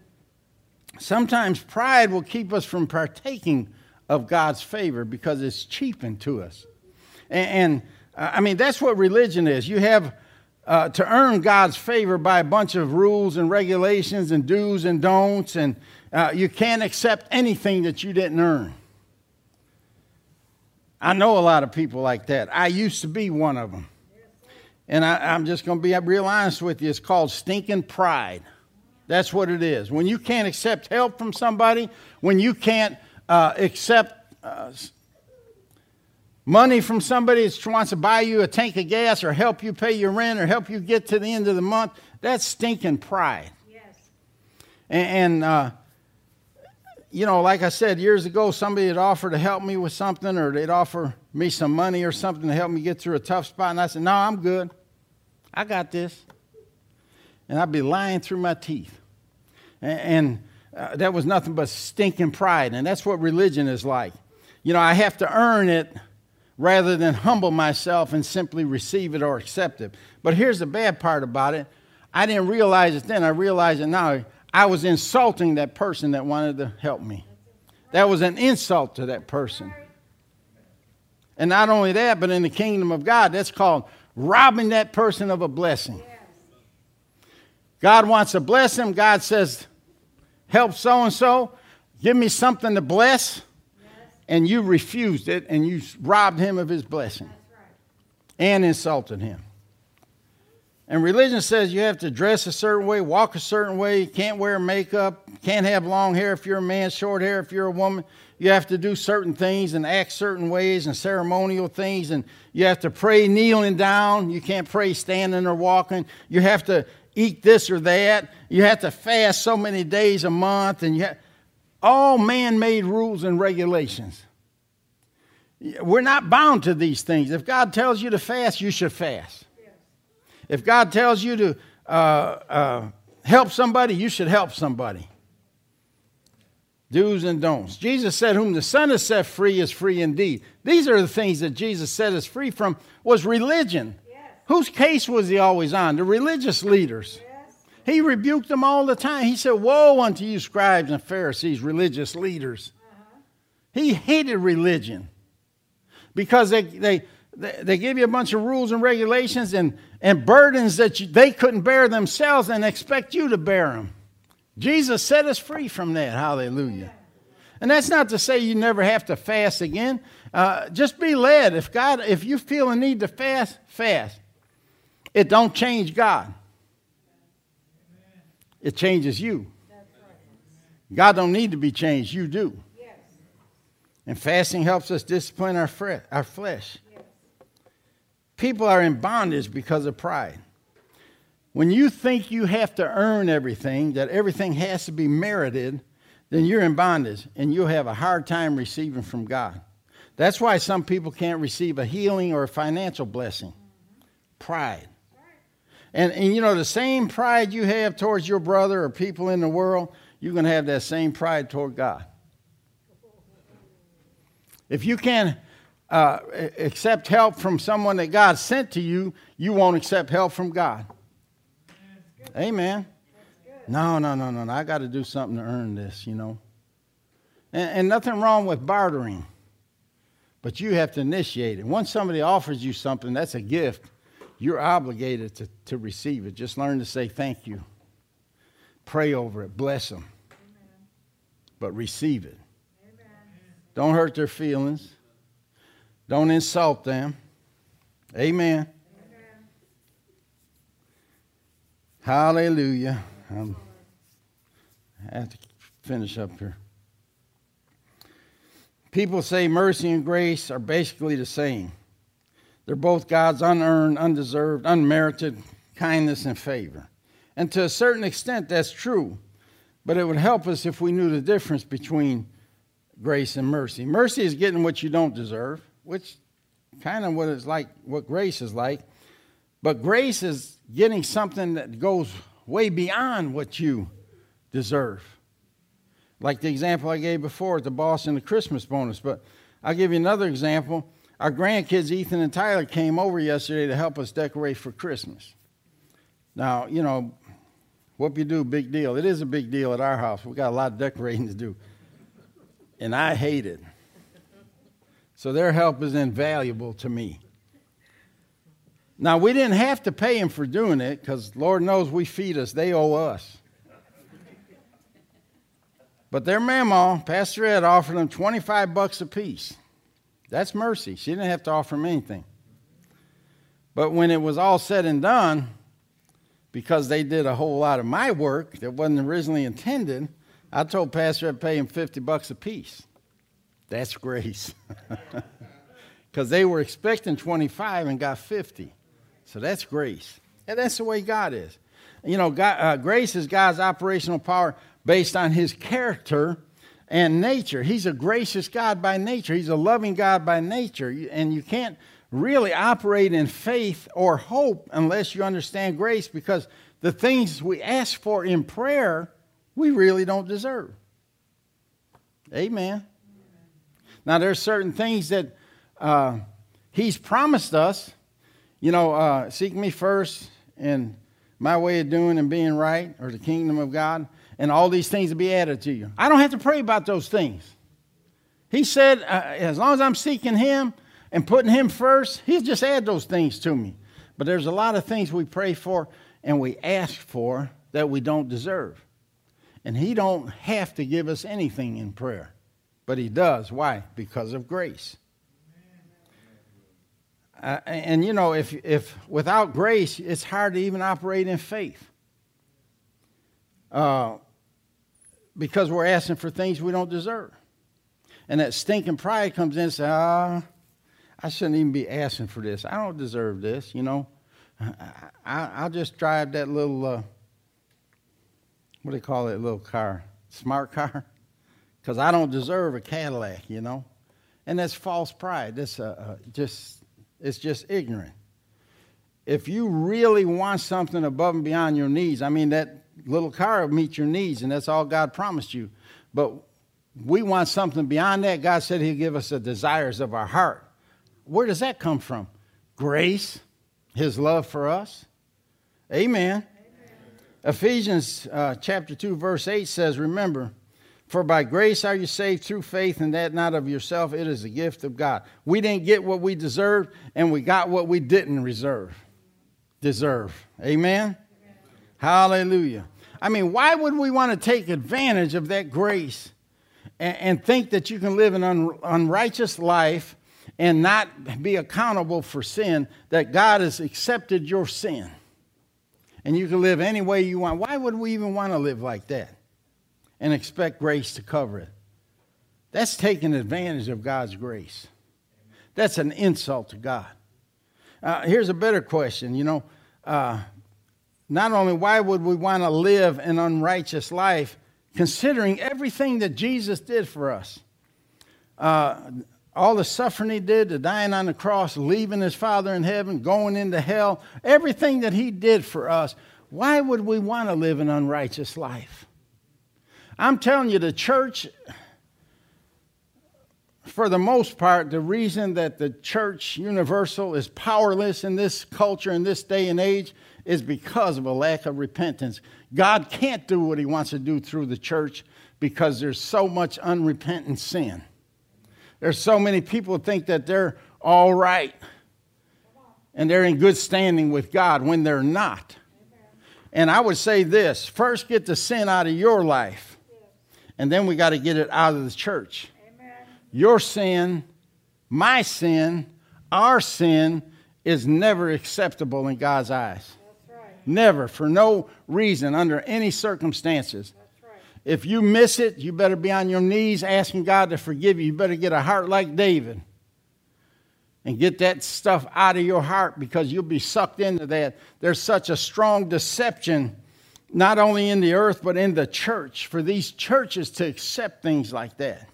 sometimes pride will keep us from partaking of God's favor because it's cheapened to us. And, and uh, I mean, that's what religion is. You have uh, to earn God's favor by a bunch of rules and regulations and do's and don'ts, and uh, you can't accept anything that you didn't earn. I know a lot of people like that. I used to be one of them. And I, am just going to be real honest with you. It's called stinking pride. That's what it is. When you can't accept help from somebody, when you can't uh, accept uh, money from somebody that wants to buy you a tank of gas or help you pay your rent or help you get to the end of the month, that's stinking pride. Yes. And, and uh, you know, like I said years ago, somebody had offered to help me with something, or they'd offer me some money or something to help me get through a tough spot, and I said, "No, I'm good. I got this." And I'd be lying through my teeth, and, and uh, that was nothing but stinking pride, and that's what religion is like. You know, I have to earn it rather than humble myself and simply receive it or accept it. But here's the bad part about it: I didn't realize it then. I realize it now. I was insulting that person that wanted to help me. That was an insult to that person. And not only that, but in the kingdom of God, that's called robbing that person of a blessing. God wants to bless him. God says, help so and so, give me something to bless. And you refused it and you robbed him of his blessing and insulted him. And religion says you have to dress a certain way, walk a certain way, you can't wear makeup, can't have long hair if you're a man, short hair if you're a woman. You have to do certain things and act certain ways and ceremonial things, and you have to pray kneeling down. You can't pray standing or walking. You have to eat this or that. You have to fast so many days a month, and you have, all man made rules and regulations. We're not bound to these things. If God tells you to fast, you should fast. If God tells you to uh, uh, help somebody, you should help somebody. Do's and don'ts. Jesus said, Whom the Son has set free is free indeed. These are the things that Jesus set us free from, was religion. Yes. Whose case was he always on? The religious leaders. Yes. He rebuked them all the time. He said, Woe unto you, scribes and Pharisees, religious leaders. Uh-huh. He hated religion because they, they, they give you a bunch of rules and regulations and, and burdens that you, they couldn't bear themselves and expect you to bear them. Jesus set us free from that. Hallelujah. And that's not to say you never have to fast again. Uh, just be led. If God, if you feel a need to fast, fast. It don't change God. It changes you. God don't need to be changed. You do. And fasting helps us discipline our, our flesh. People are in bondage because of pride. When you think you have to earn everything, that everything has to be merited, then you're in bondage and you'll have a hard time receiving from God. That's why some people can't receive a healing or a financial blessing. Pride. And, and you know, the same pride you have towards your brother or people in the world, you're going to have that same pride toward God. If you can uh, accept help from someone that God sent to you, you won't accept help from God. Amen. No, no, no, no, no. I got to do something to earn this, you know. And, and nothing wrong with bartering, but you have to initiate it. Once somebody offers you something, that's a gift. You're obligated to, to receive it. Just learn to say thank you. Pray over it. Bless them. Amen. But receive it. Amen. Don't hurt their feelings. Don't insult them. Amen. Amen. Hallelujah. Um, I have to finish up here. People say mercy and grace are basically the same. They're both God's unearned, undeserved, unmerited kindness and favor. And to a certain extent, that's true. But it would help us if we knew the difference between grace and mercy. Mercy is getting what you don't deserve which kind of what it's like, what grace is like. But grace is getting something that goes way beyond what you deserve. Like the example I gave before the boss and the Christmas bonus. But I'll give you another example. Our grandkids, Ethan and Tyler, came over yesterday to help us decorate for Christmas. Now, you know, what you do, big deal. It is a big deal at our house. We got a lot of decorating to do. And I hate it. So their help is invaluable to me. Now, we didn't have to pay them for doing it because Lord knows we feed us, they owe us. But their mama, Pastor Ed, offered them 25 bucks a piece. That's mercy. She didn't have to offer them anything. But when it was all said and done, because they did a whole lot of my work that wasn't originally intended, I told Pastor I'd pay him 50 bucks a piece. That's grace. Because they were expecting 25 and got 50. So that's grace. And that's the way God is. You know, God, uh, grace is God's operational power based on his character and nature. He's a gracious God by nature, He's a loving God by nature. And you can't really operate in faith or hope unless you understand grace because the things we ask for in prayer, we really don't deserve. Amen. Now, there's certain things that uh, He's promised us. You know, uh, seek me first and my way of doing and being right, or the kingdom of God, and all these things will be added to you. I don't have to pray about those things. He said, uh, as long as I'm seeking Him and putting Him first, He'll just add those things to me. But there's a lot of things we pray for and we ask for that we don't deserve. And He don't have to give us anything in prayer, but He does. Why? Because of grace. Uh, and you know, if, if without grace, it's hard to even operate in faith. Uh, because we're asking for things we don't deserve. And that stinking pride comes in and says, ah, I shouldn't even be asking for this. I don't deserve this, you know. I, will just drive that little, uh, what do they call it, little car? Smart car? Because I don't deserve a Cadillac, you know. And that's false pride. That's uh, uh, just it's just ignorant. If you really want something above and beyond your needs, I mean, that little car will meet your needs, and that's all God promised you. But we want something beyond that. God said He'll give us the desires of our heart. Where does that come from? Grace, His love for us. Amen. Amen. Ephesians uh, chapter 2, verse 8 says, Remember, for by grace are you saved through faith, and that not of yourself, it is a gift of God. We didn't get what we deserved, and we got what we didn't reserve. Deserve. Amen? Hallelujah. I mean, why would we want to take advantage of that grace and, and think that you can live an un, unrighteous life and not be accountable for sin, that God has accepted your sin? And you can live any way you want. Why would we even want to live like that? And expect grace to cover it. That's taking advantage of God's grace. That's an insult to God. Uh, here's a better question. You know, uh, not only why would we want to live an unrighteous life, considering everything that Jesus did for us? Uh, all the suffering he did, the dying on the cross, leaving his Father in heaven, going into hell, everything that he did for us, why would we want to live an unrighteous life? I'm telling you, the church, for the most part, the reason that the church universal is powerless in this culture, in this day and age, is because of a lack of repentance. God can't do what he wants to do through the church because there's so much unrepentant sin. There's so many people think that they're all right and they're in good standing with God when they're not. And I would say this first, get the sin out of your life and then we got to get it out of the church. Amen. Your sin, my sin, our sin is never acceptable in God's eyes. Right. Never, for no reason, under any circumstances. Right. If you miss it, you better be on your knees asking God to forgive you. You better get a heart like David and get that stuff out of your heart because you'll be sucked into that. There's such a strong deception not only in the earth, but in the church, for these churches to accept things like that.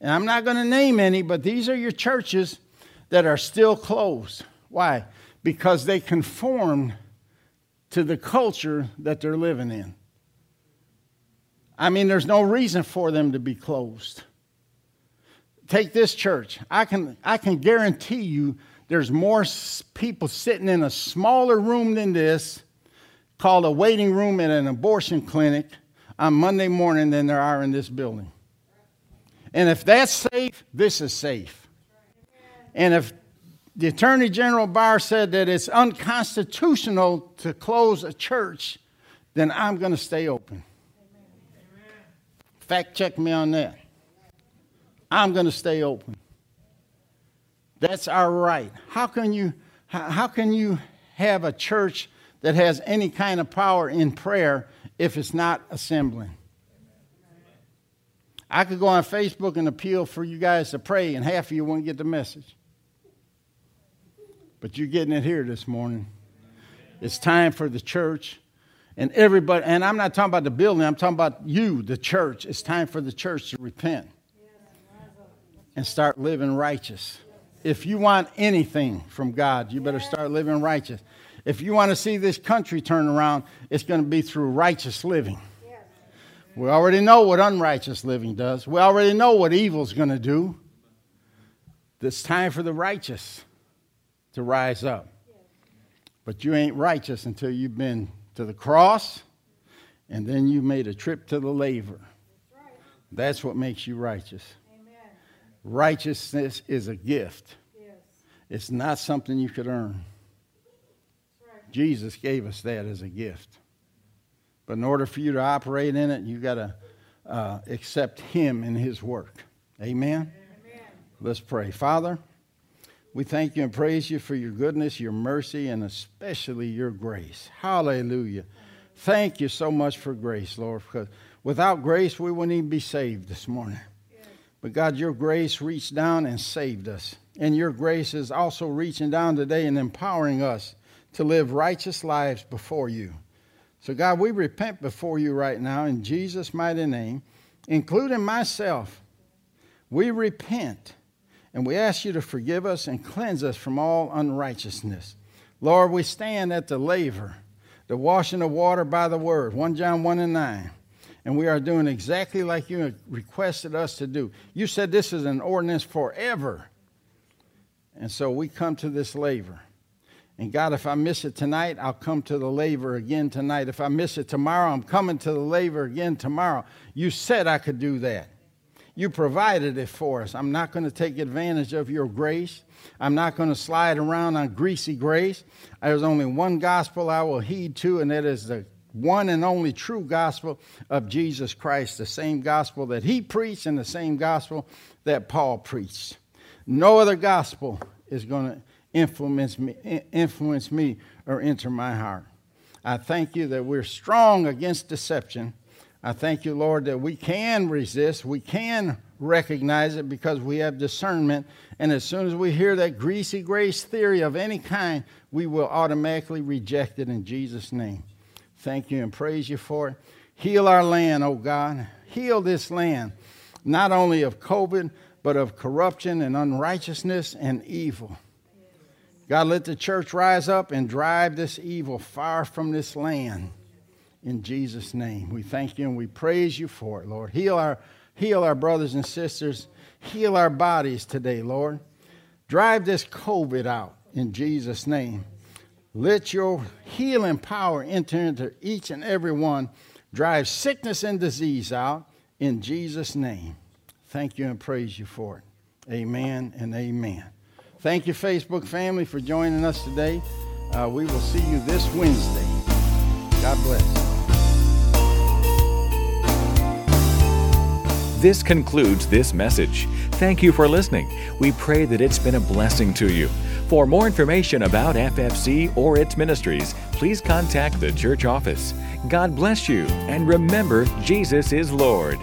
And I'm not going to name any, but these are your churches that are still closed. Why? Because they conform to the culture that they're living in. I mean, there's no reason for them to be closed. Take this church. I can, I can guarantee you there's more people sitting in a smaller room than this called a waiting room at an abortion clinic on Monday morning than there are in this building. And if that's safe, this is safe. And if the Attorney General Barr said that it's unconstitutional to close a church, then I'm going to stay open. Fact check me on that. I'm going to stay open. That's our right. How can you, how can you have a church that has any kind of power in prayer if it's not assembling. I could go on Facebook and appeal for you guys to pray, and half of you won't get the message. But you're getting it here this morning. It's time for the church. And everybody, and I'm not talking about the building, I'm talking about you, the church. It's time for the church to repent and start living righteous. If you want anything from God, you better start living righteous. If you want to see this country turn around, it's going to be through righteous living. We already know what unrighteous living does. We already know what evil's going to do. It's time for the righteous to rise up. But you ain't righteous until you've been to the cross and then you made a trip to the laver. That's what makes you righteous. Righteousness is a gift. It's not something you could earn. Jesus gave us that as a gift. But in order for you to operate in it, you've got to uh, accept Him and His work. Amen? Amen? Let's pray. Father, we thank you and praise you for your goodness, your mercy, and especially your grace. Hallelujah. Thank you so much for grace, Lord, because without grace, we wouldn't even be saved this morning. But God, your grace reached down and saved us. And your grace is also reaching down today and empowering us to live righteous lives before you. So, God, we repent before you right now in Jesus' mighty name, including myself. We repent and we ask you to forgive us and cleanse us from all unrighteousness. Lord, we stand at the laver, the washing of water by the word, 1 John 1 and 9. And we are doing exactly like you requested us to do. You said this is an ordinance forever. And so we come to this laver. And God, if I miss it tonight, I'll come to the laver again tonight. If I miss it tomorrow, I'm coming to the laver again tomorrow. You said I could do that. You provided it for us. I'm not going to take advantage of your grace. I'm not going to slide around on greasy grace. There's only one gospel I will heed to, and that is the one and only true gospel of Jesus Christ, the same gospel that he preached and the same gospel that Paul preached. No other gospel is going to influence me, influence me or enter my heart. I thank you that we're strong against deception. I thank you, Lord, that we can resist, we can recognize it because we have discernment. And as soon as we hear that greasy grace theory of any kind, we will automatically reject it in Jesus' name. Thank you and praise you for it. Heal our land, oh God. Heal this land, not only of COVID, but of corruption and unrighteousness and evil. God, let the church rise up and drive this evil far from this land. In Jesus' name, we thank you and we praise you for it, Lord. Heal our, heal our brothers and sisters. Heal our bodies today, Lord. Drive this COVID out in Jesus' name. Let your healing power enter into each and every one. Drive sickness and disease out in Jesus' name. Thank you and praise you for it. Amen and amen. Thank you, Facebook family, for joining us today. Uh, we will see you this Wednesday. God bless. This concludes this message. Thank you for listening. We pray that it's been a blessing to you. For more information about FFC or its ministries, please contact the church office. God bless you, and remember, Jesus is Lord.